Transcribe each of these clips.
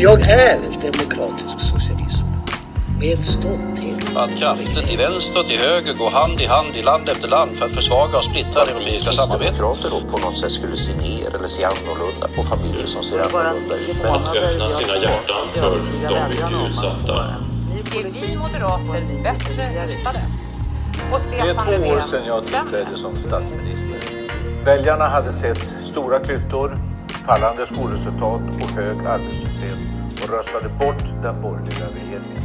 Och jag är demokratisk socialism. Med stolthet. Att krafter till vänster och till höger går hand i hand i land efter land för att försvaga och splittra det europeiska samarbetet. kristdemokrater då på något sätt skulle se ner eller se annorlunda på familjer som ser annorlunda ut. Att öppna sina hjärtan för de mycket utsatta. är vi moderater bättre rustade. Och Det är två år sedan jag tillträdde som statsminister. Väljarna hade sett stora klyftor, fallande skolresultat och hög arbetslöshet och röstade bort den borgerliga regeringen.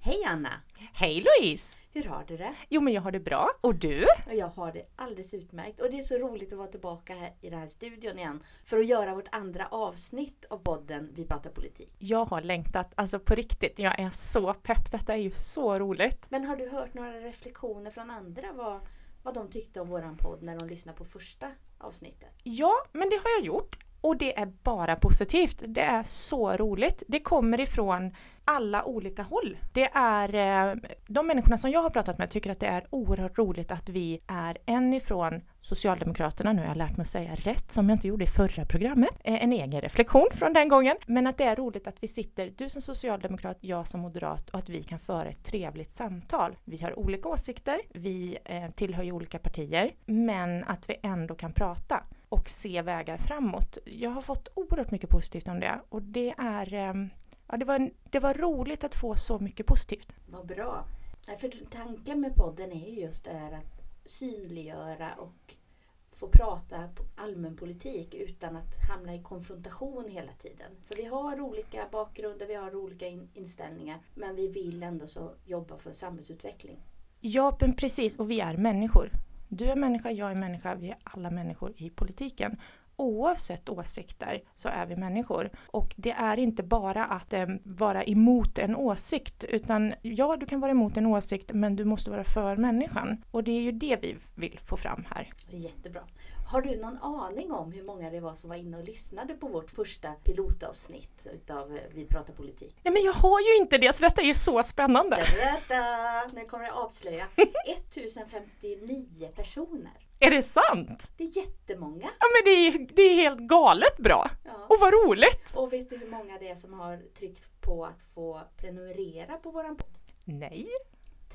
Hej Anna! Hej Louise! Hur har du det? Jo men jag har det bra. Och du? Och jag har det alldeles utmärkt. Och det är så roligt att vara tillbaka här i den här studion igen. För att göra vårt andra avsnitt av podden Vi pratar politik. Jag har längtat, alltså på riktigt. Jag är så pepp. Detta är ju så roligt. Men har du hört några reflektioner från andra? Vad, vad de tyckte om våran podd när de lyssnade på första avsnittet? Ja, men det har jag gjort. Och det är bara positivt. Det är så roligt. Det kommer ifrån alla olika håll. Det är eh, de människorna som jag har pratat med tycker att det är oerhört roligt att vi är en ifrån Socialdemokraterna, nu har jag lärt mig att säga rätt som jag inte gjorde i förra programmet, eh, en egen reflektion från den gången. Men att det är roligt att vi sitter, du som socialdemokrat, jag som moderat och att vi kan föra ett trevligt samtal. Vi har olika åsikter, vi eh, tillhör ju olika partier, men att vi ändå kan prata och se vägar framåt. Jag har fått oerhört mycket positivt om det och det är ehm, Ja, det, var, det var roligt att få så mycket positivt. Vad bra! För tanken med podden är ju just det här att synliggöra och få prata på allmänpolitik utan att hamna i konfrontation hela tiden. För vi har olika bakgrunder, vi har olika in- inställningar men vi vill ändå så jobba för samhällsutveckling. Ja, men precis. Och vi är människor. Du är människa, jag är människa, vi är alla människor i politiken. Oavsett åsikter så är vi människor. Och det är inte bara att eh, vara emot en åsikt, utan ja, du kan vara emot en åsikt, men du måste vara för människan. Och det är ju det vi vill få fram här. Jättebra. Har du någon aning om hur många det var som var inne och lyssnade på vårt första pilotavsnitt utav eh, Vi pratar politik? Nej, men jag har ju inte det, så detta är ju så spännande. Da-da-da! Nu kommer jag avslöja. 1059 personer. Är det sant? Det är jättemånga. Ja, men det är, det är helt galet bra. Ja. Och vad roligt! Och vet du hur många det är som har tryckt på att få prenumerera på våran podd? Nej.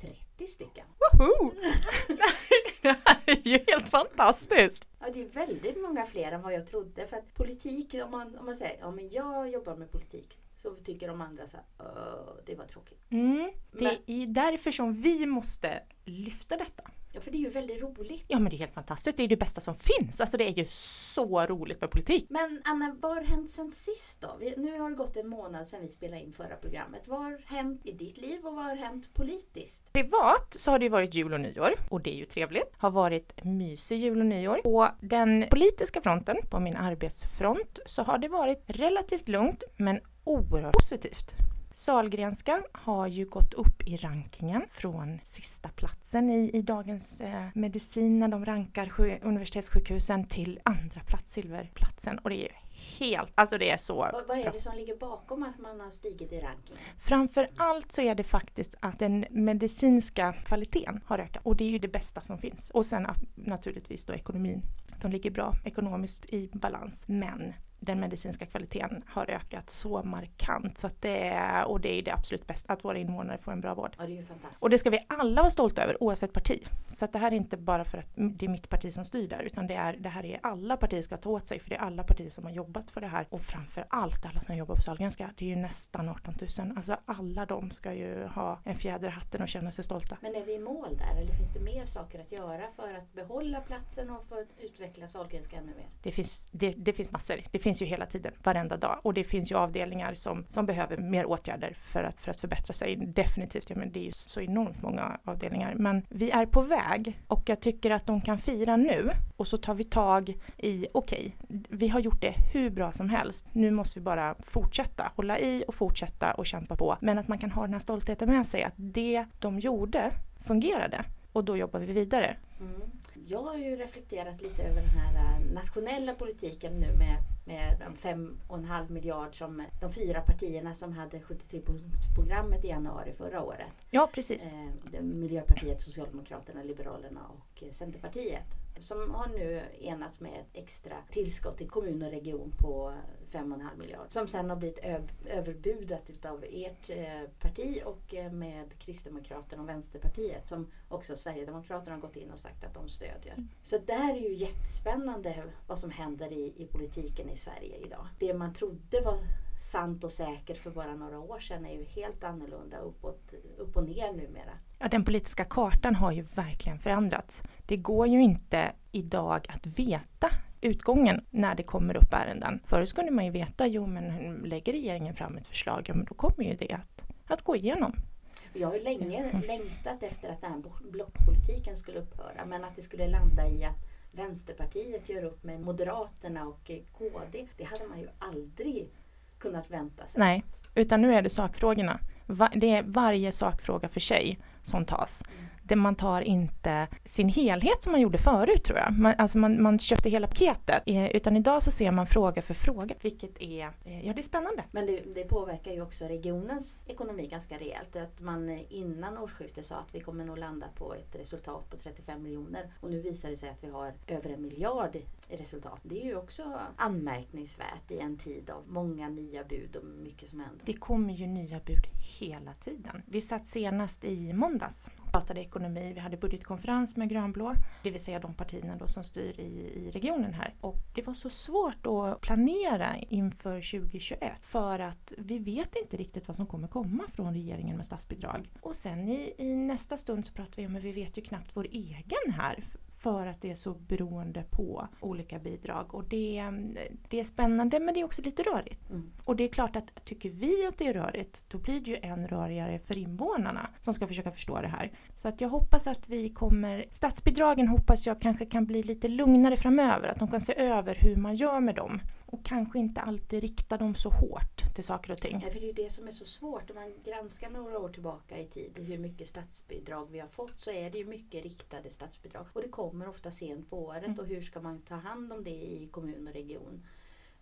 30 stycken. Woho! Det här är ju helt fantastiskt! Ja, det är väldigt många fler än vad jag trodde. För att politik, om man, om man säger ja men jag jobbar med politik. Så tycker de andra så här, "Åh, det var tråkigt. Mm, det Men- är därför som vi måste lyfta detta. Ja, för det är ju väldigt roligt. Ja men det är helt fantastiskt, det är det bästa som finns. Alltså det är ju så roligt med politik. Men Anna, vad har hänt sen sist då? Vi, nu har det gått en månad sedan vi spelade in förra programmet. Vad har hänt i ditt liv och vad har hänt politiskt? Privat så har det ju varit jul och nyår och det är ju trevligt. Har varit mysig jul och nyår. På den politiska fronten, på min arbetsfront, så har det varit relativt lugnt men oerhört positivt. Sahlgrenska har ju gått upp i rankingen från sista platsen i, i dagens eh, medicin när de rankar sjö, universitetssjukhusen till andra plats, silverplatsen. Och det är ju helt, alltså det är så Vad, vad är bra. det som ligger bakom att man har stigit i rankingen? Framför allt så är det faktiskt att den medicinska kvaliteten har ökat och det är ju det bästa som finns. Och sen naturligtvis då ekonomin. De ligger bra ekonomiskt i balans men den medicinska kvaliteten har ökat så markant så det är, och det är det absolut bästa att våra invånare får en bra vård. Ja, det är ju fantastiskt. Och det ska vi alla vara stolta över oavsett parti. Så det här är inte bara för att det är mitt parti som styr där utan det, är, det här är alla partier ska ta åt sig för det är alla partier som har jobbat för det här. Och framför allt alla som jobbar på Sahlgrenska. Det är ju nästan 18 000. Alltså alla de ska ju ha en fjäder i hatten och känna sig stolta. Men är vi i mål där eller finns det mer saker att göra för att behålla platsen och för att utveckla Sahlgrenska ännu mer? Det finns, det, det finns massor. Det finns finns ju hela tiden, varenda dag. Och det finns ju avdelningar som, som behöver mer åtgärder för att, för att förbättra sig. Definitivt, ja, men det är ju så enormt många avdelningar. Men vi är på väg och jag tycker att de kan fira nu och så tar vi tag i, okej, vi har gjort det hur bra som helst. Nu måste vi bara fortsätta, hålla i och fortsätta och kämpa på. Men att man kan ha den här stoltheten med sig, att det de gjorde fungerade. Och då jobbar vi vidare. Mm. Jag har ju reflekterat lite över den här äh, nationella politiken nu med med de fem och en halv miljard som de fyra partierna som hade 73-punktsprogrammet i januari förra året. Ja, precis. Eh, Miljöpartiet, Socialdemokraterna, Liberalerna och Centerpartiet som har nu enats med ett extra tillskott till kommun och region på 5,5 miljard. Som sen har blivit överbudat utav ert eh, parti och eh, med Kristdemokraterna och Vänsterpartiet som också Sverigedemokraterna har gått in och sagt att de stödjer. Mm. Så där är ju jättespännande vad som händer i, i politiken i Sverige idag. Det man trodde var sant och säkert för bara några år sedan är ju helt annorlunda uppåt, upp och ner numera. Ja, den politiska kartan har ju verkligen förändrats. Det går ju inte idag att veta utgången när det kommer upp ärenden. Förut skulle man ju veta, jo men lägger regeringen fram ett förslag, ja men då kommer ju det att, att gå igenom. Jag har ju länge mm. längtat efter att den här blockpolitiken skulle upphöra, men att det skulle landa i att Vänsterpartiet gör upp med Moderaterna och KD, det hade man ju aldrig kunnat vänta sig. Nej, utan nu är det sakfrågorna. Det är varje sakfråga för sig som tas. Mm det man tar inte sin helhet som man gjorde förut tror jag. Man, alltså man, man köpte hela paketet. Eh, utan idag så ser man fråga för fråga, vilket är, eh, ja det är spännande. Men det, det, påverkar ju också regionens ekonomi ganska rejält. Att man innan årsskiftet sa att vi kommer nog landa på ett resultat på 35 miljoner. Och nu visar det sig att vi har över en miljard i resultat. Det är ju också anmärkningsvärt i en tid av många nya bud och mycket som händer. Det kommer ju nya bud hela tiden. Vi satt senast i måndags pratade ekonomi. Vi hade budgetkonferens med grönblå, det vill säga de partierna då som styr i, i regionen här. Och det var så svårt att planera inför 2021 för att vi vet inte riktigt vad som kommer komma från regeringen med statsbidrag. Och sen i, i nästa stund så pratar vi om att vi vet ju knappt vår egen här för att det är så beroende på olika bidrag. Och det, det är spännande men det är också lite rörigt. Mm. Och det är klart att tycker vi att det är rörigt då blir det ju än rörigare för invånarna som ska försöka förstå det här. Så att jag hoppas att vi kommer, statsbidragen hoppas jag kanske kan bli lite lugnare framöver, att de kan se över hur man gör med dem och kanske inte alltid rikta dem så hårt till saker och ting. Nej, för det är det som är så svårt. Om man granskar några år tillbaka i tid hur mycket statsbidrag vi har fått så är det ju mycket riktade statsbidrag. Och det kommer ofta sent på året mm. och hur ska man ta hand om det i kommun och region?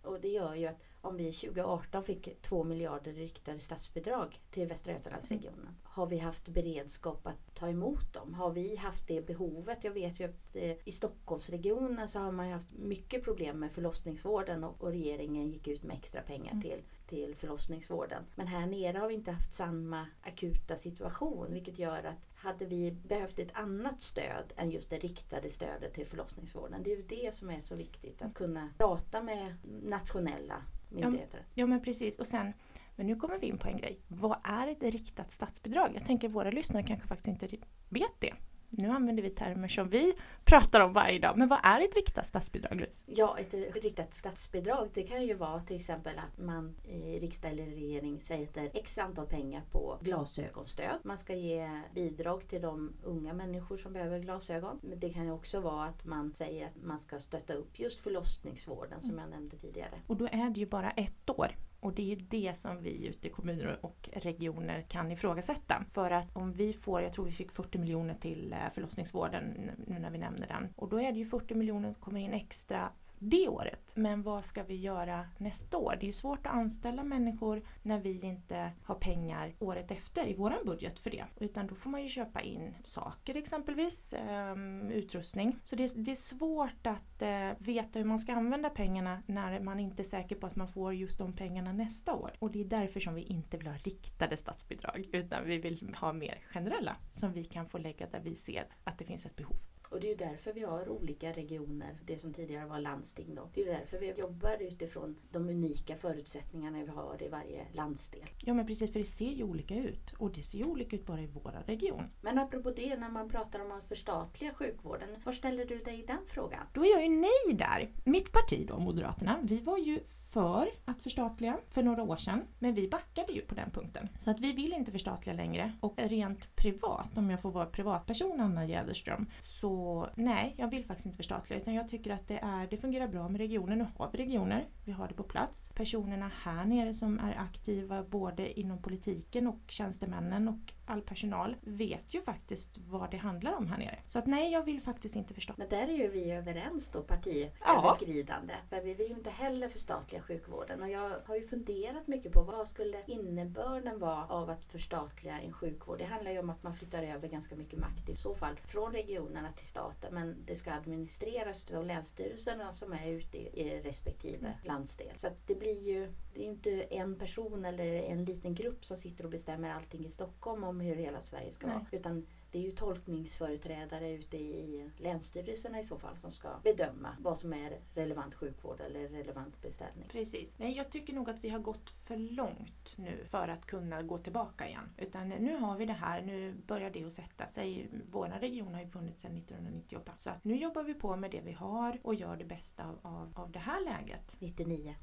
Och det gör ju att om vi 2018 fick 2 miljarder riktade statsbidrag till Västra Götalandsregionen. Har vi haft beredskap att ta emot dem? Har vi haft det behovet? Jag vet ju att eh, i Stockholmsregionen så har man haft mycket problem med förlossningsvården och, regeringen gick ut med extra pengar mm. till till förlossningsvården. Men här nere har vi inte haft samma akuta situation vilket gör att hade vi behövt ett annat stöd än just det riktade stödet till förlossningsvården. Det är ju det som är så viktigt att kunna prata med nationella myndigheter. Ja, ja men precis och sen men nu kommer vi in på en grej. Vad är ett riktat statsbidrag? Jag tänker våra lyssnare kanske faktiskt inte vet det nu använder vi termer som vi pratar om varje dag. Men vad är ett riktat statsbidrag Louise? Ja, ett riktat statsbidrag det kan ju vara till exempel att man i riksdag eller regering sätter x antal pengar på glasögonstöd. Man ska ge bidrag till de unga människor som behöver glasögon. Men det kan ju också vara att man säger att man ska stötta upp just förlossningsvården som jag nämnde tidigare. Och då är det ju bara ett år och det är det som vi ute i kommuner och regioner kan ifrågasätta. För att om vi får, jag tror vi fick 40 miljoner till eh, förlossningsvården nu när vi nämner den. Och då är det ju 40 miljoner som kommer in extra det året. Men vad ska vi göra nästa år? Det är ju svårt att anställa människor när vi inte har pengar året efter i våran budget för det. Utan då får man ju köpa in saker exempelvis, ehm, utrustning. Så det är, svårt att eh, veta hur man ska använda pengarna när man inte är säker på att man får just de pengarna nästa år. Och det är därför som vi inte vill ha riktade statsbidrag utan vi vill ha mer generella som vi kan få lägga där vi ser att det finns ett behov. Och det är därför vi har olika regioner, det som tidigare var landsting. Då. Det är därför vi jobbar utifrån de unika förutsättningarna vi har i varje landsdel. Ja men precis, för det ser ju olika ut. Och det ser ju olika ut bara i våra region. Men apropå det, när man pratar om att förstatliga sjukvården, var ställer du dig i den frågan? Då är jag ju nej där. Mitt parti då, Moderaterna, vi var ju för att förstatliga för några år sedan. Men vi backade ju på den punkten. Så att vi vill inte förstatliga längre. Och rent privat, om jag får vara privatperson Anna Jäderström, så nej, jag vill faktiskt inte förstatliga utan jag tycker att det, är, det fungerar bra med regioner. Nu har vi regioner, vi har det på plats. Personerna här nere som är aktiva både inom politiken och tjänstemännen och all personal vet ju faktiskt vad det handlar om här nere. Så att nej, jag vill faktiskt inte förstå. Men där är ju vi överens då, partiöverskridande. För vi vill ju inte heller förstatliga sjukvården. Och jag har ju funderat mycket på vad skulle innebörden vara av att förstatliga en sjukvård? Det handlar ju om att man flyttar över ganska mycket makt i så fall från regionerna till staten. Men det ska administreras av länsstyrelserna som är ute i, i respektive Mm. landsdel. Så att det blir ju, det är ju inte en person eller en liten grupp som sitter och bestämmer allting i Stockholm om hur hela Sverige ska Nej. vara. Utan det är ju tolkningsföreträdare ute i länsstyrelserna i så fall som ska bedöma vad som är relevant sjukvård eller relevant beställning. Precis. Nej, jag tycker nog att vi har gått för långt nu för att kunna gå tillbaka igen. Utan nu har vi det här, nu börjar det att sätta sig. Vår region har ju funnits sedan 1998. Så att nu jobbar vi på med det vi har och gör det bästa av, av, av det här läget. 99.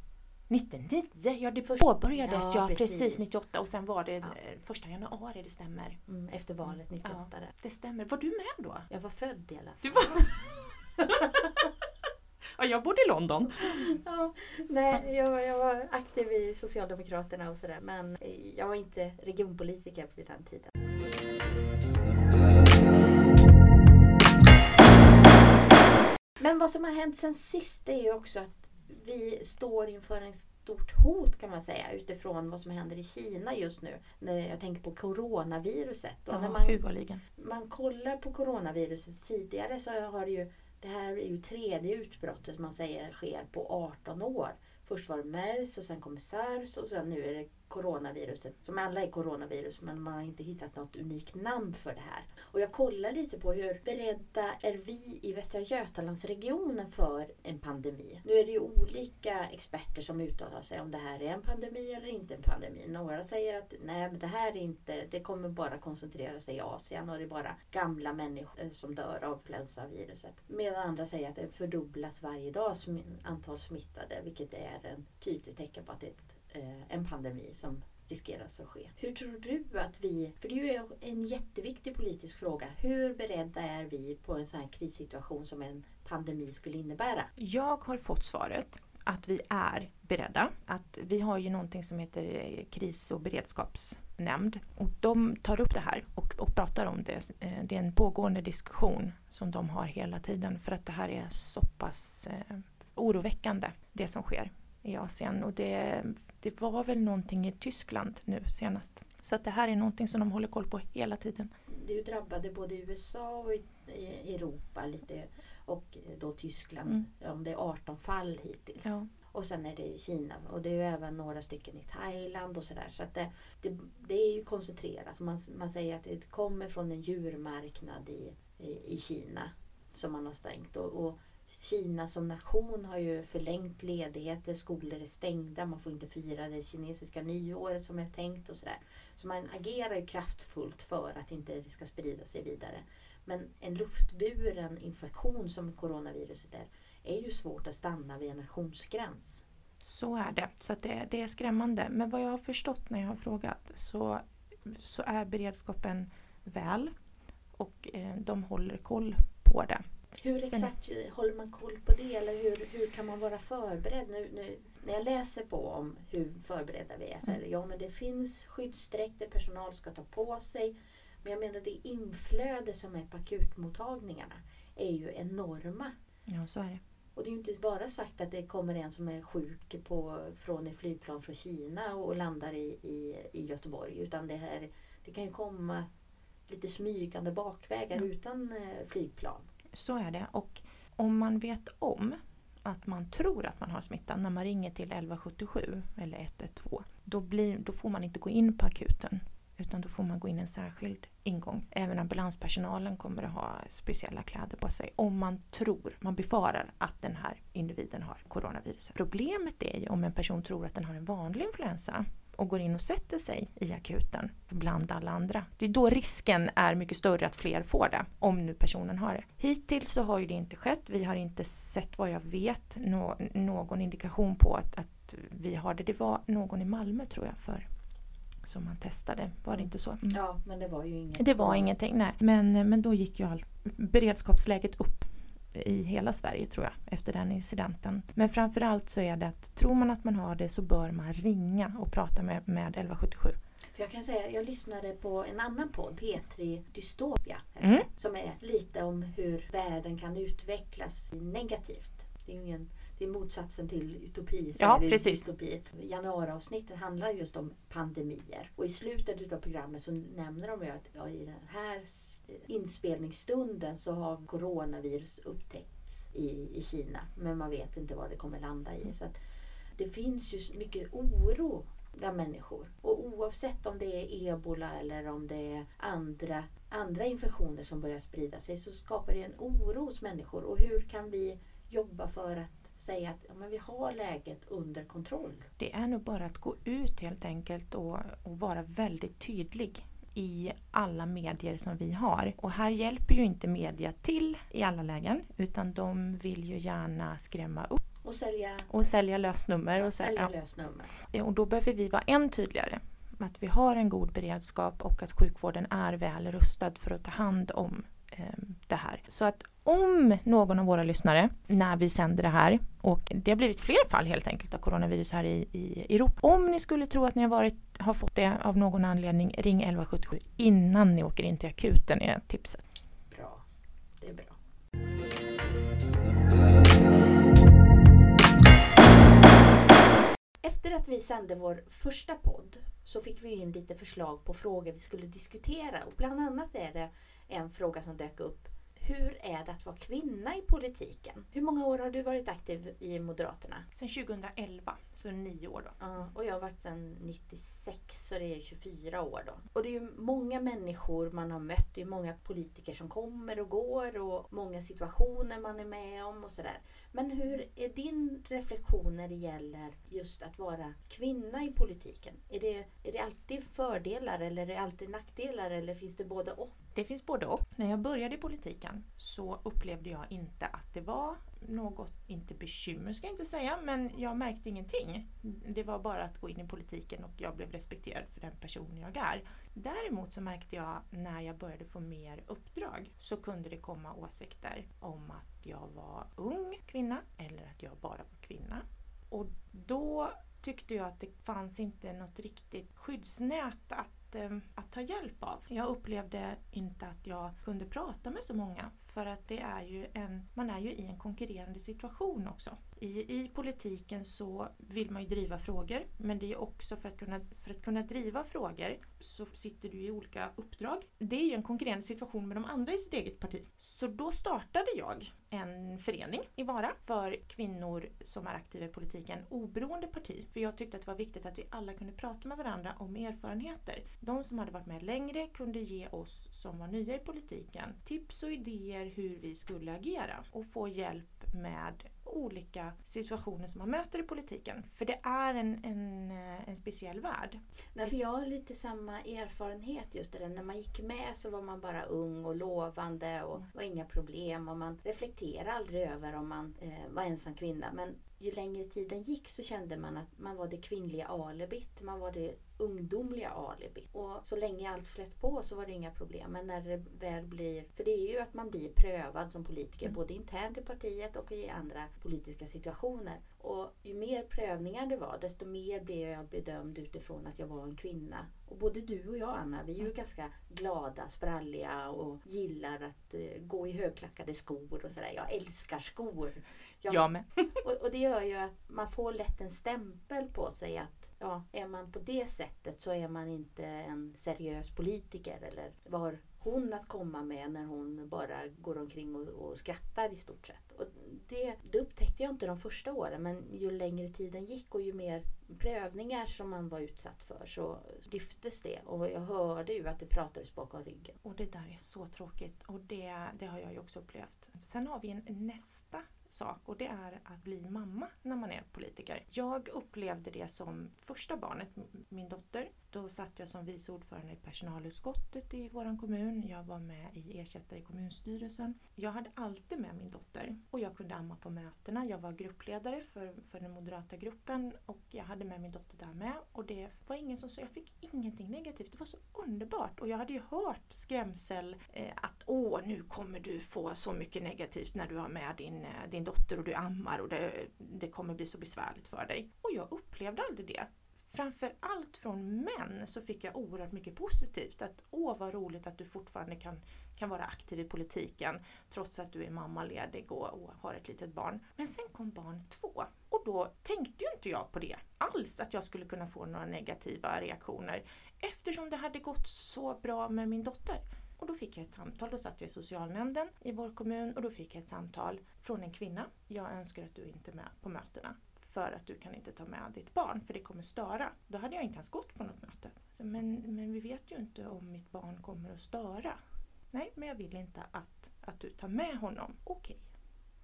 99, ja det påbörjades ja, ja, precis. precis. 98 och sen var det Ja. första januari, det stämmer. Mm, efter valet 98. Ja. Det stämmer. Var du med då? Jag var född i alla fall. Du var... ja, jag bodde i London. Ja, nej, jag, var- jag var aktiv i Socialdemokraterna och sådär men eh, jag var inte regionpolitiker på den tiden. Men vad som har hänt sen sist är ju också att vi står inför en stort hot kan man säga utifrån vad som händer i Kina just nu. När jag tänker på coronaviruset. Och när Ja, man, huvudligen. man kollar på coronaviruset tidigare så har det ju det här är ju tredje utbrottet man säger sker på 18 år. Först var det mers och sen kom sars och sen nu är det coronaviruset. Som alla är coronavirus men man har inte hittat något unikt namn för det här. Och jag kollar lite på hur beredda är vi i Västra Götalandsregionen för en pandemi. Nu är det ju olika experter som uttalar sig om det här är en pandemi eller inte en pandemi. Några säger att nej men det här är inte, det kommer bara koncentrera sig i Asien och det är bara gamla människor eh, som dör av influensaviruset. Medan andra säger att det fördubblas varje dag antal smittade vilket är en tydligt tecken på att det är ett, en pandemi som riskerar att ske. Hur tror du att vi, för det är ju en jätteviktig politisk fråga, hur beredda är vi på en sån här krissituation som en pandemi skulle innebära? Jag har fått svaret att vi är beredda. Att vi har ju någonting som heter eh, kris och beredskapsnämnd. Och de tar upp det här och, och pratar om det. Eh, Det är en pågående diskussion som de har hela tiden för att det här är så pass eh, oroväckande det som sker i Asien. Och det, det var väl någonting i Tyskland nu senast. Så att det här är någonting som de håller koll på hela tiden. Det drabbade både USA och Europa lite och då Tyskland. Mm. Om det är 18 fall hittills. Ja. Och sen är det i Kina och det är ju även några stycken i Thailand och sådär. Så att det, det, det är ju koncentrerat. Man, man säger att det kommer från en djurmarknad i, i, i Kina som man har stängt. Och, och Kina som nation har ju förlängt ledigheter, skolor är stängda, man får inte fira det kinesiska nyåret som är tänkt och sådär. Så man agerar ju kraftfullt för att inte det ska sprida sig vidare. Men en luftburen infektion som coronaviruset är, är ju svårt att stanna vid en nationsgräns. Så är det. Så att det, det är skrämmande. Men vad jag har förstått när jag har frågat så, så är beredskapen väl och eh, de håller koll på det. Hur Sen- exakt håller man koll på det eller hur, hur kan man vara förberedd? Nu, nu, när jag läser på om hur förberedda vi är så är det ja men det finns skyddsdräkter personal ska ta på sig. Men jag menar det inflöde som är på akutmottagningarna är ju enorma. Ja, så är det. Och det är ju inte bara sagt att det kommer en som är sjuk på, från ett flygplan från Kina och landar i, i, i Göteborg. Utan det, här, det kan ju komma lite smygande bakvägar Ja. utan eh, flygplan. Så är det. Och om man vet om att man tror att man har smittan när man ringer till 1177 eller 112 då, blir, då får man inte gå in på akuten utan då får man gå in en särskild ingång. Även ambulanspersonalen kommer att ha speciella kläder på sig om man tror, man befarar att den här individen har coronaviruset. Problemet är ju om en person tror att den har en vanlig influensa och går in och sätter sig i akuten bland alla andra. Det är då risken är mycket större att fler får det, om nu personen har det. Hittills så har ju det inte skett. Vi har inte sett vad jag vet nå- någon indikation på att, att vi har det. Det var någon i Malmö tror jag för som man testade. Var det inte så? Mm. Ja, men det var ju inget. Det var ingenting, nej. Men, men då gick ju allt beredskapsläget upp i hela Sverige tror jag efter den incidenten. Men framförallt så är det att tror man att man har det så bör man ringa och prata med, med 1177. För jag kan säga, jag lyssnade på en annan podd, P3 Dystopia, Mm. som är lite om hur världen kan utvecklas negativt. Det är ju ingen det är motsatsen till utopi. Så Ja, är det precis. dystopi. Januariavsnittet handlar just om pandemier. Och i slutet av programmet så nämner de ju att ja, i den här inspelningsstunden så har coronavirus upptäckts i, i Kina. Men man vet inte var det kommer landa i. Så det finns ju mycket oro bland människor. Och oavsett om det är ebola eller om det är andra, andra infektioner som börjar sprida sig så skapar det en oro hos människor. Och hur kan vi jobba för att säga att ja, men vi har läget under kontroll? Det är nog bara att gå ut helt enkelt och, och vara väldigt tydlig i alla medier som vi har. Och här hjälper ju inte media till i alla lägen utan de vill ju gärna skrämma upp Och sälja, och sälja lösnummer. Och, sälja sälja, lösnummer. ja. och då behöver vi vara än tydligare. Att vi har en god beredskap och att sjukvården är väl rustad för att ta hand om det här. Så att om någon av våra lyssnare, när vi sänder det här, och det har blivit fler fall helt enkelt av coronavirus här i, i Europa. Om ni skulle tro att ni har, varit, har fått det av någon anledning, ring 1177 innan ni åker in till akuten är tipset. Bra. Det är bra. Efter att vi sände vår första podd så fick vi in lite förslag på frågor vi skulle diskutera. Och bland annat är det en fråga som dök upp. Hur är det att vara kvinna i politiken? Hur många år har du varit aktiv i Moderaterna? Sen 2011, så nio år då. Ja, och jag har varit sedan 96 så det är 24 år då. Och det är ju många människor man har mött. Det är många politiker som kommer och går och många situationer man är med om och sådär. Men hur är din reflektion när det gäller just att vara kvinna i politiken? Är det, är det alltid fördelar eller är det alltid nackdelar eller finns det både och? Det finns både och. När jag började i politiken så upplevde jag inte att det var något, inte bekymmer ska jag inte säga, men jag märkte ingenting. Det var bara att gå in i politiken och jag blev respekterad för den person jag är. Däremot så märkte jag när jag började få mer uppdrag så kunde det komma åsikter om att jag var ung kvinna eller att jag bara var kvinna. Och då tyckte jag att det fanns inte något riktigt skyddsnät att, eh, att ta hjälp av. Jag upplevde inte att jag kunde prata med så många för att det är ju en, man är ju i en konkurrerande situation också. I, I politiken så vill man ju driva frågor men det är också för att, kunna, för att kunna driva frågor så sitter du i olika uppdrag. Det är ju en konkurrerande situation med de andra i sitt eget parti. Så då startade jag en förening i Vara för kvinnor som är aktiva i politiken oberoende parti. För jag tyckte att det var viktigt att vi alla kunde prata med varandra om erfarenheter. De som hade varit med längre kunde ge oss som var nya i politiken tips och idéer hur vi skulle agera och få hjälp med olika situationer som man möter i politiken. För det är en, en, en speciell värld. Nej, för jag har lite samma erfarenhet just det. När man gick med så var man bara ung och lovande och var inga problem och man reflekterade aldrig över om man eh, var ensam kvinna. Men ju längre tiden gick så kände man att man var det kvinnliga alibit. Man var det ungdomliga alibit. Och så länge allt flöt på så var det inga problem. Men när det väl blir... För det är ju att man blir prövad som politiker både internt i partiet och i andra politiska situationer. Och ju mer prövningar det var desto mer blev jag bedömd utifrån att jag var en kvinna. Och både du och jag Anna, vi är ju ganska glada, spralliga och gillar att eh, gå i högklackade skor och sådär. Jag älskar skor. Jag, Jag med. och, och det gör ju att man får lätt en stämpel på sig att ja, är man på det sättet så är man inte en seriös politiker eller vad har hon att komma med när hon bara går omkring och, och skrattar i stort sett. Och det, det upptäckte jag inte de första åren men ju längre tiden gick och ju mer prövningar som man var utsatt för så lyftes det och jag hörde ju att det pratades bakom ryggen. Och det där är så tråkigt och det, det har jag ju också upplevt. Sen har vi en nästa sak och det är att bli mamma när man är politiker. Jag upplevde det som första barnet, min dotter. Då satt jag som vice ordförande i personalutskottet i vår kommun. Jag var med i ersättare i kommunstyrelsen. Jag hade alltid med min dotter och jag kunde amma på mötena. Jag var gruppledare för, för den moderata gruppen och jag hade med min dotter där med och det var ingen som sa, jag fick ingenting negativt. Det var så underbart och jag hade ju hört skrämsel eh, att åh nu kommer du få så mycket negativt när du har med din, eh, din din dotter och du ammar och det, det kommer bli så besvärligt för dig. Och jag upplevde aldrig det. framför allt från män så fick jag oerhört mycket positivt. Att åh vad roligt att du fortfarande kan, kan vara aktiv i politiken trots att du är mammaledig och, och har ett litet barn. Men sen kom barn två och då tänkte ju inte jag på det alls att jag skulle kunna få några negativa reaktioner eftersom det hade gått så bra med min dotter. Och då fick jag ett samtal, då satt jag i socialnämnden i vår kommun och då fick jag ett samtal från en kvinna. Jag önskar att du inte är med på mötena för att du kan inte ta med ditt barn för det kommer störa. Då hade jag inte ens gått på något möte. Så, men, men vi vet ju inte om mitt barn kommer att störa. Nej, men jag vill inte att, att du tar med honom. Okej. Okay.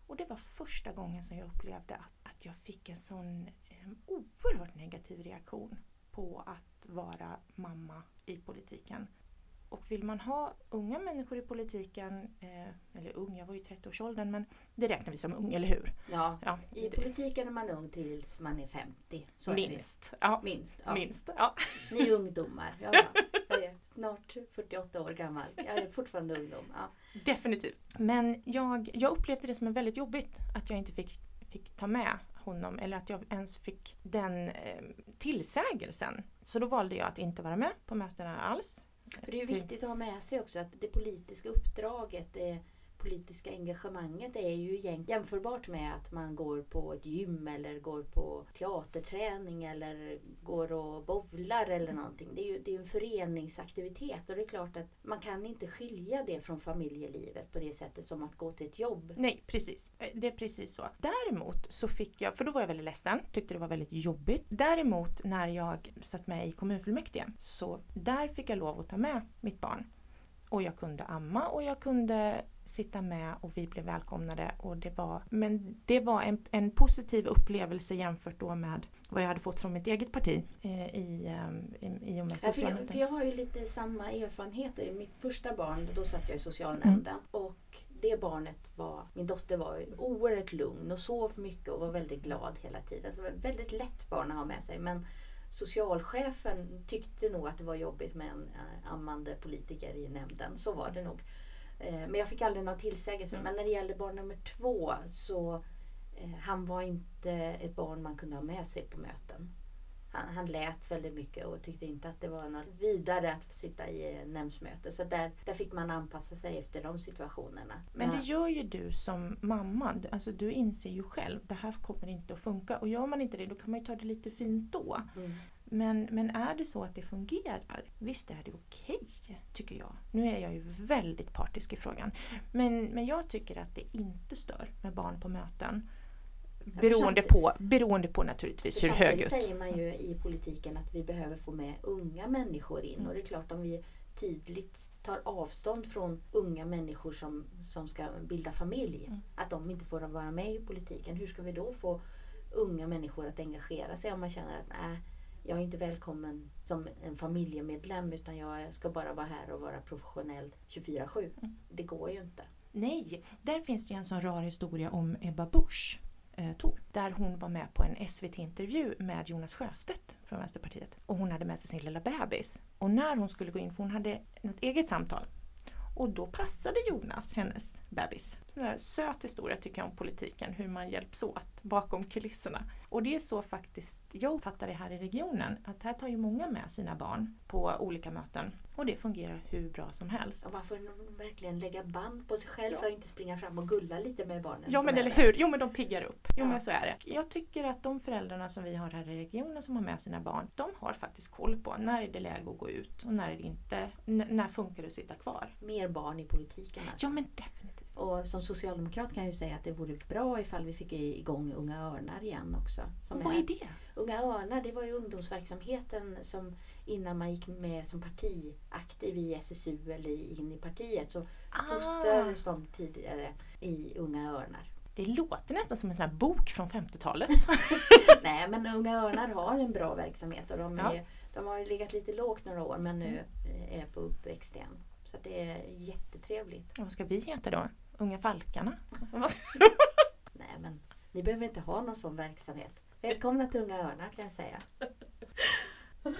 Och det var första gången som jag upplevde att, att jag fick en sån eh, oerhört negativ reaktion på att vara mamma i politiken. Och vill man ha unga människor i politiken, eh, eller ung, jag var ju 30-årsåldern men det räknar vi som ung, eller hur? Ja, ja i det. politiken är man ung tills man är 50. Så minst. Är ja. Minst, ja. Minst ja. Ni är ungdomar. Ja, jag är snart 48 år gammal. Jag är fortfarande ungdom. Definitivt. Men jag, jag upplevde det som väldigt jobbigt att jag inte fick, fick ta med honom eller att jag ens fick den eh, tillsägelsen. Så då valde jag att inte vara med på mötena alls. För det är viktigt att ha med sig också att det politiska uppdraget, det politiska engagemanget är ju jämförbart med att man går på ett gym eller går på teaterträning eller går och bovlar eller någonting. Det är ju det är en föreningsaktivitet och det är klart att man kan inte skilja det från familjelivet på det sättet som att gå till ett jobb. Nej, precis. Eh, det är precis så. Däremot så fick jag, för då var jag väldigt ledsen, tyckte det var väldigt jobbigt. Däremot när jag satt med i kommunfullmäktige så där fick jag lov att ta med mitt barn. Och jag kunde amma och jag kunde sitta med och vi blev välkomnade. Och det var, men det var en, en positiv upplevelse jämfört då med vad jag hade fått från mitt eget parti eh, i, eh, i, i och med ja, för, jag, för jag har ju lite samma erfarenheter. Mitt första barn, då satt jag i socialnämnden. Mm. Och det barnet var, min dotter var oerhört lugn och sov mycket och var väldigt glad hela tiden. Så det var ett väldigt lätt barn att ha med sig. Men socialchefen tyckte nog att det var jobbigt med en äh, ammande politiker i nämnden. Så var det nog. Eh, men jag fick aldrig någon tillsägelse. Mm. Men när det gällde barn nummer två så eh, han var inte ett barn man kunde ha med sig på möten. Han, han lät väldigt mycket och tyckte inte att det var något vidare att sitta i nämndsmöte. Så där, där fick man anpassa sig efter de situationerna. Men det gör ju du som mamma. Alltså du inser ju själv, det här kommer inte att funka. Och gör man inte det, då kan man ju ta det lite fint då. Mm. Men, men är det så att det fungerar, visst är det okej, okay, tycker jag. Nu är jag ju väldigt partisk i frågan. Men, men jag tycker att det inte stör med barn på möten. Beroende på, beroende på naturligtvis hur högljutt. säger man ju i politiken att vi behöver få med unga människor in. Mm. Och det är klart om vi tydligt tar avstånd från unga människor som, som ska bilda familj. Mm. Att de inte får vara med i politiken. Hur ska vi då få unga människor att engagera sig om man känner att nej, jag är inte välkommen som en familjemedlem utan jag ska bara vara här och vara professionell 24-7. Mm. Det går ju inte. Nej, där finns det en sån rar historia om Ebba Busch. Eh, Tor, där hon var med på en SVT-intervju med Jonas Sjöstedt från Vänsterpartiet. Och hon hade med sig sin lilla bebis. Och när hon skulle gå in, för hon hade ett eget samtal och då passade Jonas hennes bebis. En söt historia tycker jag om politiken, hur man hjälps åt bakom kulisserna. Och det är så faktiskt jag uppfattar det här i regionen, att här tar ju många med sina barn på olika möten. Och det fungerar hur bra som helst. Och man får verkligen lägga band på sig själv ja. för att inte springa fram och gulla lite med barnen. Ja men eller hur, jo men de piggar upp. Jo ja. men så är det. Jag tycker att de föräldrarna som vi har här i regionen som har med sina barn, de har faktiskt koll på när är det läge att gå ut och när är det inte, N när funkar det att sitta kvar. Mer barn i politiken alltså. Ja men definitivt. Och som socialdemokrat kan jag ju säga att det vore bra ifall vi fick igång Unga Örnar igen också. och vad är, är det? Unga Örnar, det var ju ungdomsverksamheten som innan man gick med som partiaktiv i SSU eller in i partiet så ah. fostrades de tidigare i Unga Örnar. Det låter nästan som en sån här bok från 50-talet. Nej men Unga Örnar har en bra verksamhet och de, är, ja. de har legat lite lågt några år men nu mm. är på uppväxt igen. Så det är jättetrevligt. vad ska vi heta då? Unga Falkarna? Nej men ni behöver inte ha någon sån verksamhet. Välkomna till Unga Örnar kan jag säga.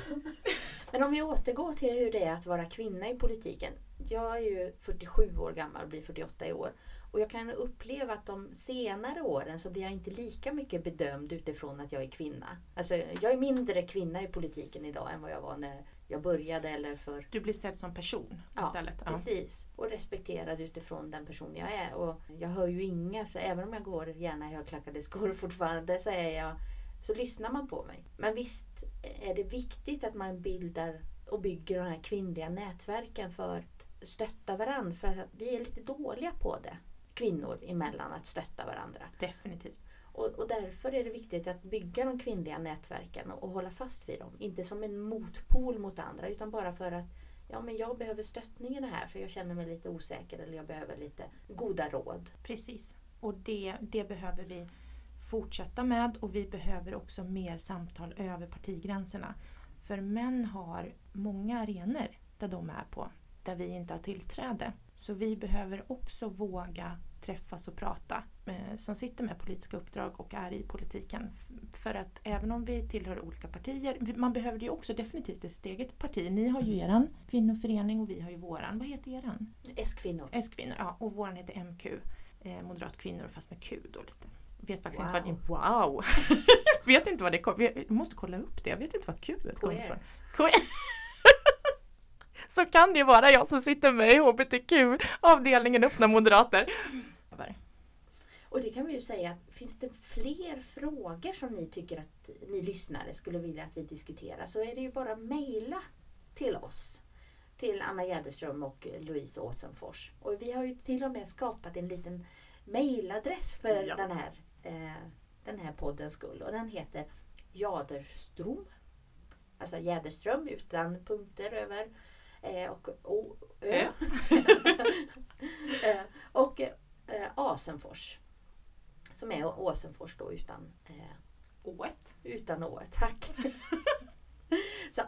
Men om vi återgår till hur det är att vara kvinna i politiken. Jag är ju 47 år gammal och blir 48 i år. Och jag kan uppleva att de senare åren så blir jag inte lika mycket bedömd utifrån att jag är kvinna. Alltså jag är mindre kvinna i politiken idag än vad jag var när jag började eller för... Du blir sedd som person Ja, istället. Ja. Precis. Och respekterad utifrån den person jag är. Och jag hör ju inga, så även om jag går gärna i högklackade skor fortfarande så är jag så lyssnar man på mig. Men visst är det viktigt att man bildar och bygger de här kvinnliga nätverken för att stötta varandra. För att vi är lite dåliga på det, kvinnor emellan, att stötta varandra. Definitivt. Och, och därför är det viktigt att bygga de kvinnliga nätverken och, och hålla fast vid dem. Inte som en motpol mot andra utan bara för att ja, men jag behöver stöttning i det här för jag känner mig lite osäker eller jag behöver lite goda råd. Precis. Och det, det behöver vi fortsätta med och vi behöver också mer samtal över partigränserna. För män har många arenor där de är på, där vi inte har tillträde. Så vi behöver också våga träffas och prata eh, som sitter med politiska uppdrag och är i politiken. För att även om vi tillhör olika partier, man behöver ju också definitivt ett eget parti. Ni har ju eran kvinnoförening och vi har ju våran. Vad heter eran? S-kvinnor. S-kvinnor, ja. Och våran heter MQ. Eh, Moderat kvinnor fast med Q då lite. Vet faktiskt Wow. inte vad det Wow! vet inte vad det kommer Jag måste kolla upp det. Jag vet inte vad Q kommer ifrån. Queer. Så kan det ju vara jag som sitter med i HBTQ-avdelningen Öppna Moderater. Och det kan vi ju säga, att finns det fler frågor som ni tycker att ni lyssnare skulle vilja att vi diskuterar så är det ju bara att mejla till oss. Till Anna Jäderström och Louise Åsenfors. Och vi har ju till och med skapat en liten mejladress för Ja. den, här, eh, den här poddens skull. Och den heter Jaderstrom. Alltså Jäderström utan punkter över. Eh, och o, ö. Eh, och eh, Asenfors. Som är Åsenfors då utan, eh, Ået. utan å. Tack. Så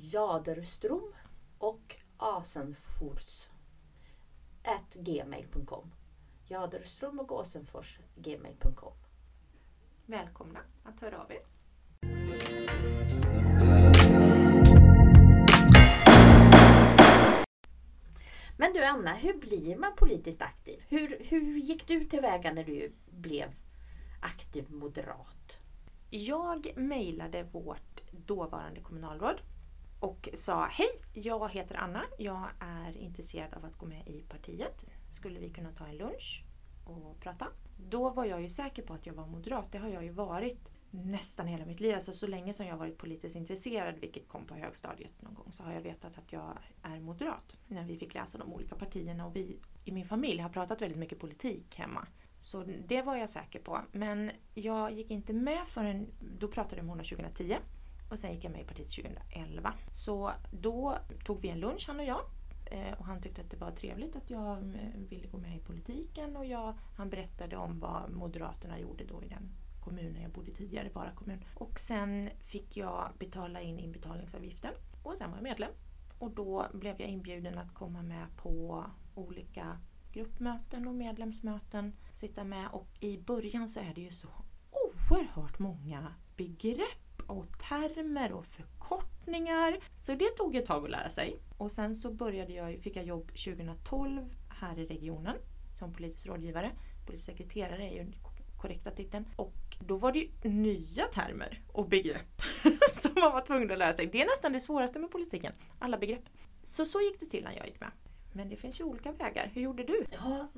Jaderstrom och Asenfors at gmail.com Jaderstrom och Åsenfors gmail.com Välkomna att höra av er. Men du Anna, hur blir man politiskt aktiv? Hur, hur gick du tillväga när du blev aktiv moderat? Jag mejlade vårt dåvarande kommunalråd och sa Hej, jag heter Anna. Jag är intresserad av att gå med i partiet. Skulle vi kunna ta en lunch och prata? Då var jag ju säker på att jag var moderat. Det har jag ju varit nästan hela mitt liv. Alltså så länge som jag varit politiskt intresserad, vilket kom på högstadiet någon gång, så har jag vetat att jag är moderat. När vi fick läsa de olika partierna och vi i min familj har pratat väldigt mycket politik hemma. Så det var jag säker på. Men jag gick inte med förrän, då pratade jag med honom 2010 och sen gick jag med i partiet 2011. Så då tog vi en lunch han och jag eh, och han tyckte att det var trevligt att jag eh, ville gå med i politiken och jag, han berättade om vad Moderaterna gjorde då i den kommunen jag bodde tidigare, Vara kommun. Och sen fick jag betala in inbetalningsavgiften och sen var jag medlem. Och då blev jag inbjuden att komma med på olika gruppmöten och medlemsmöten. Sitta med och i början så är det ju så oerhört många begrepp och termer och förkortningar. Så det tog ett tag att lära sig. Och sen så började jag, fick jag jobb 2012 här i regionen som politisk rådgivare. Politisk sekreterare är ju korrekta titeln. Och då var det ju nya termer och begrepp som man var tvungen att lära sig. Det är nästan det svåraste med politiken, alla begrepp. Så så gick det till när jag gick med. Men det finns ju olika vägar. Hur gjorde du? Ja,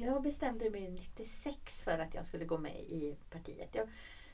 jag bestämde mig 96 för att jag skulle gå med i partiet. Jag,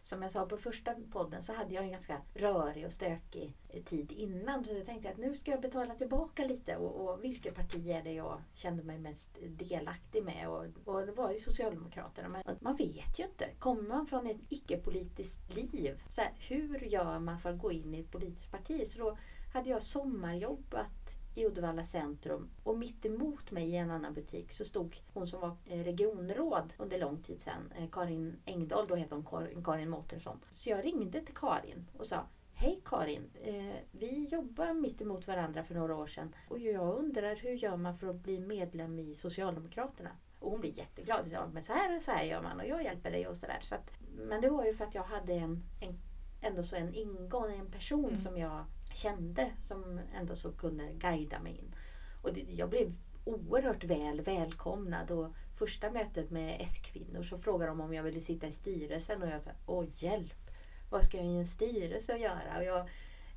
som jag sa på första podden så hade jag en ganska rörig och stökig tid innan. Så jag tänkte att nu ska jag betala tillbaka lite och, och vilket parti är det jag kände mig mest delaktig med? Och, och det var ju Socialdemokraterna. Men man vet ju inte. Kommer man från ett icke-politiskt liv, så här, hur gör man för att gå in i ett politiskt parti? Så då hade jag sommarjobbat i Uddevalla centrum och mitt emot mig i en annan butik så stod hon som var eh, regionråd under lång tid sedan, eh, Karin Engdahl, då heter hon Karin, Karin Mårtensson. Så jag ringde till Karin och sa Hej Karin, eh, vi jobbar mitt emot varandra för några år sedan och jag undrar hur gör man för att bli medlem i Socialdemokraterna? Och hon blir jätteglad. Ja, men så här och så här gör man och jag hjälper dig och sådär. Så att, men det var ju för att jag hade en, en ändå så en ingång, en person Mm. som jag kände som ändå så kunde guida mig in. Och det, jag blev oerhört väl välkomnad. Och första mötet med S-kvinnor så frågade de om jag ville sitta i styrelsen och jag sa åh hjälp, vad ska jag i en styrelse att göra? Och jag,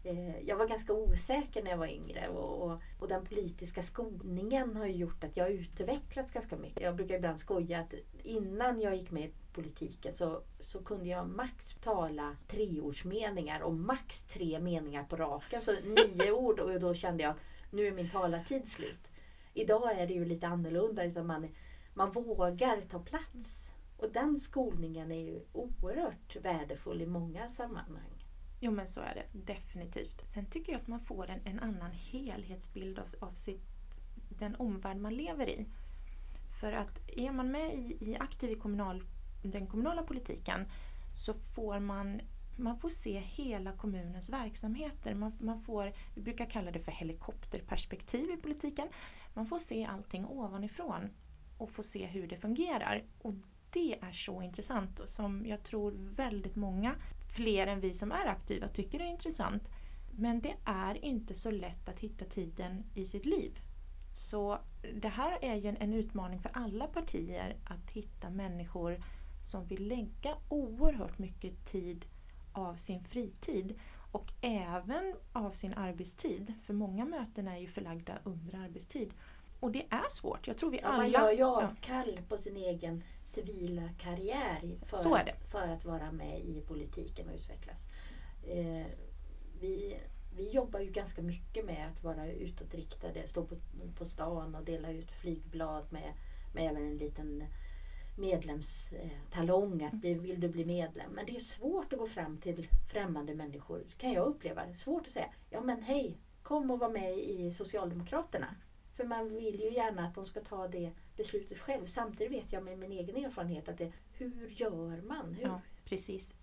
eh, jag var ganska osäker när jag var yngre och, och, och, den politiska skolningen har gjort att jag har utvecklats ganska mycket. Jag brukar ibland skoja att innan jag gick med politiken så, så kunde jag max tala treordsmeningar och max tre meningar på raken. Så nio ord och då kände jag att nu är min talartid slut. Idag är det ju lite annorlunda. Utan man, man vågar ta plats. Och den skolningen är ju oerhört värdefull i många sammanhang. Jo men så är det definitivt. Sen tycker jag att man får en, en annan helhetsbild av, av sitt, den omvärld man lever i. För att är man med i, i aktiv i kommunal, den kommunala politiken så får man man får se hela kommunens verksamheter. Man, man, får, vi brukar kalla det för helikopterperspektiv i politiken. Man får se allting ovanifrån och få se hur det fungerar. Och det är så intressant och som jag tror väldigt många, fler än vi som är aktiva, tycker är intressant. Men det är inte så lätt att hitta tiden i sitt liv. Så det här är ju en, en utmaning för alla partier att hitta människor som vill lägga oerhört mycket tid av sin fritid och även av sin arbetstid. För många möten är ju förlagda under arbetstid. Och det är svårt. Jag tror vi ja, alla... Man gör ju avkall ja. på sin egen civila karriär för, för att vara med i politiken och utvecklas. Eh, vi, vi jobbar ju ganska mycket med att vara utåtriktade, stå på, på stan och dela ut flygblad med, med även en liten medlemstalong, att vill du bli medlem? Men det är svårt att gå fram till främmande människor, kan jag uppleva. Det är svårt att säga, ja men hej, kom och var med i Socialdemokraterna. För man vill ju gärna att de ska ta det beslutet själv. Samtidigt vet jag med min egen erfarenhet att det, hur gör man? Hur? Ja, precis.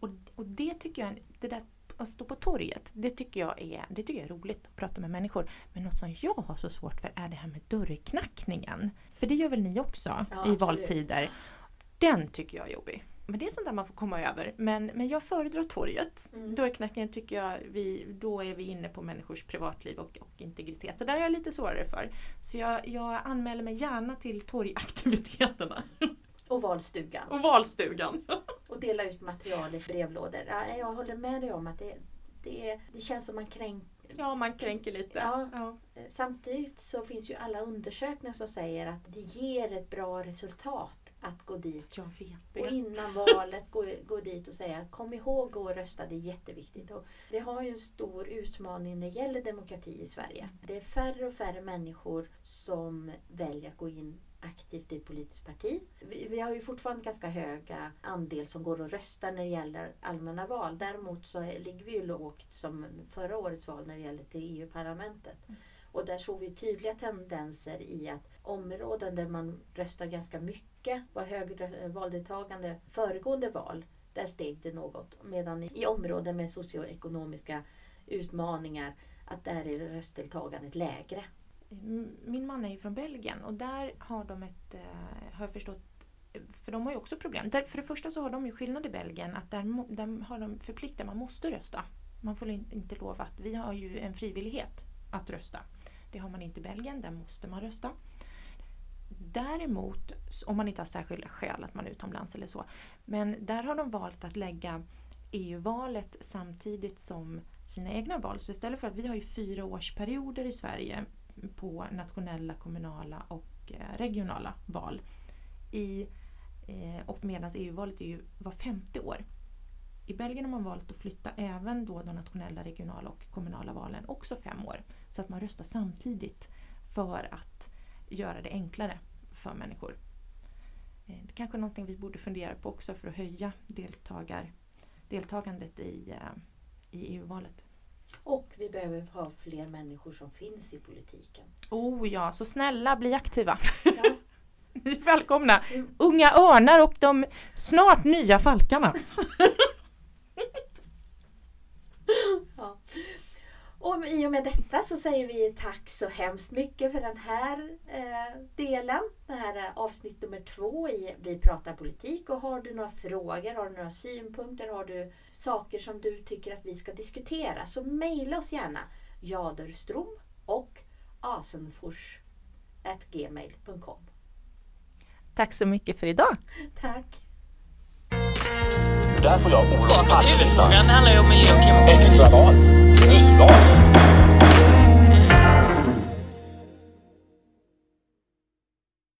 Och, och det tycker jag, det där att stå på torget, det tycker, jag är, det tycker jag är roligt att prata med människor. Men något som jag har så svårt för är det här med dörrknackningen. För det gör väl ni också ja, i valtider. Den tycker jag är jobbig. Men det är sånt där man får komma över. Men, men jag föredrar torget. Mm. Dörrknackningen tycker jag, vi, då är vi inne på människors privatliv och, och integritet. Så där är jag lite svårare för. Så jag, jag anmäler mig gärna till torgaktiviteterna. Och valstugan. Och dela ut material i brevlådor. Ja, jag håller med dig om att det, det, det känns som man kränker Ja, man kränker lite. Ja. ja. Samtidigt så finns ju alla undersökningar som säger att det ger ett bra resultat att gå dit. Jag vet det. Och innan valet gå, gå dit och säga kom ihåg att rösta, det är jätteviktigt. Och vi har ju en stor utmaning när det gäller demokrati i Sverige. Det är färre och färre människor som väljer att gå in aktivt i ett politiskt parti. Vi, vi, har ju fortfarande ganska höga andel som går och röstar när det gäller allmänna val. Däremot så ligger vi ju lågt som förra årets val när det gäller till EU-parlamentet. Mm. Och där såg vi tydliga tendenser i att områden där man röstar ganska mycket var högre valdeltagande föregående val. Där steg det något. Medan i områden med socioekonomiska utmaningar att där är röstdeltagandet lägre. Min man är ju från Belgien och där har de ett, eh, har jag förstått, för de har ju också problem. Där, för det första så har de ju skillnad i Belgien att där, där har de förpliktat, man måste rösta. Man får inte lova att, vi har ju en frivillighet att rösta. Det har man inte i Belgien, där måste man rösta. Däremot, om man inte har särskilda skäl att man är utomlands eller så, men där har de valt att lägga EU-valet samtidigt som sina egna val. Så istället för att vi har ju fyra årsperioder i Sverige på nationella, kommunala och eh, regionala val. I, eh, och medan EU-valet är ju var femte år. I Belgien har man valt att flytta även då de nationella, regionala och kommunala valen också fem år. Så att man röstar samtidigt för att göra det enklare för människor. Eh, det är kanske är någonting vi borde fundera på också för att höja deltagar, deltagandet i, i EU-valet. Och vi behöver ha fler människor som finns i politiken. Oh ja, så snälla bli aktiva! Ja. Ni är välkomna! Unga örnar och de snart nya falkarna! ja. Och i och med detta så säger vi tack så hemskt mycket för den här eh, delen. Det här är avsnitt nummer två i Vi pratar politik. Och har du några frågor, har du några synpunkter, har du saker som du tycker att vi ska diskutera så mejla oss gärna Jaderstrom och Asenfors gmail.com. Tack så mycket för idag. Tack! Där får jag Olof Palme huvudfrågan, handlar ju om miljö och klimat. extraval, nyval.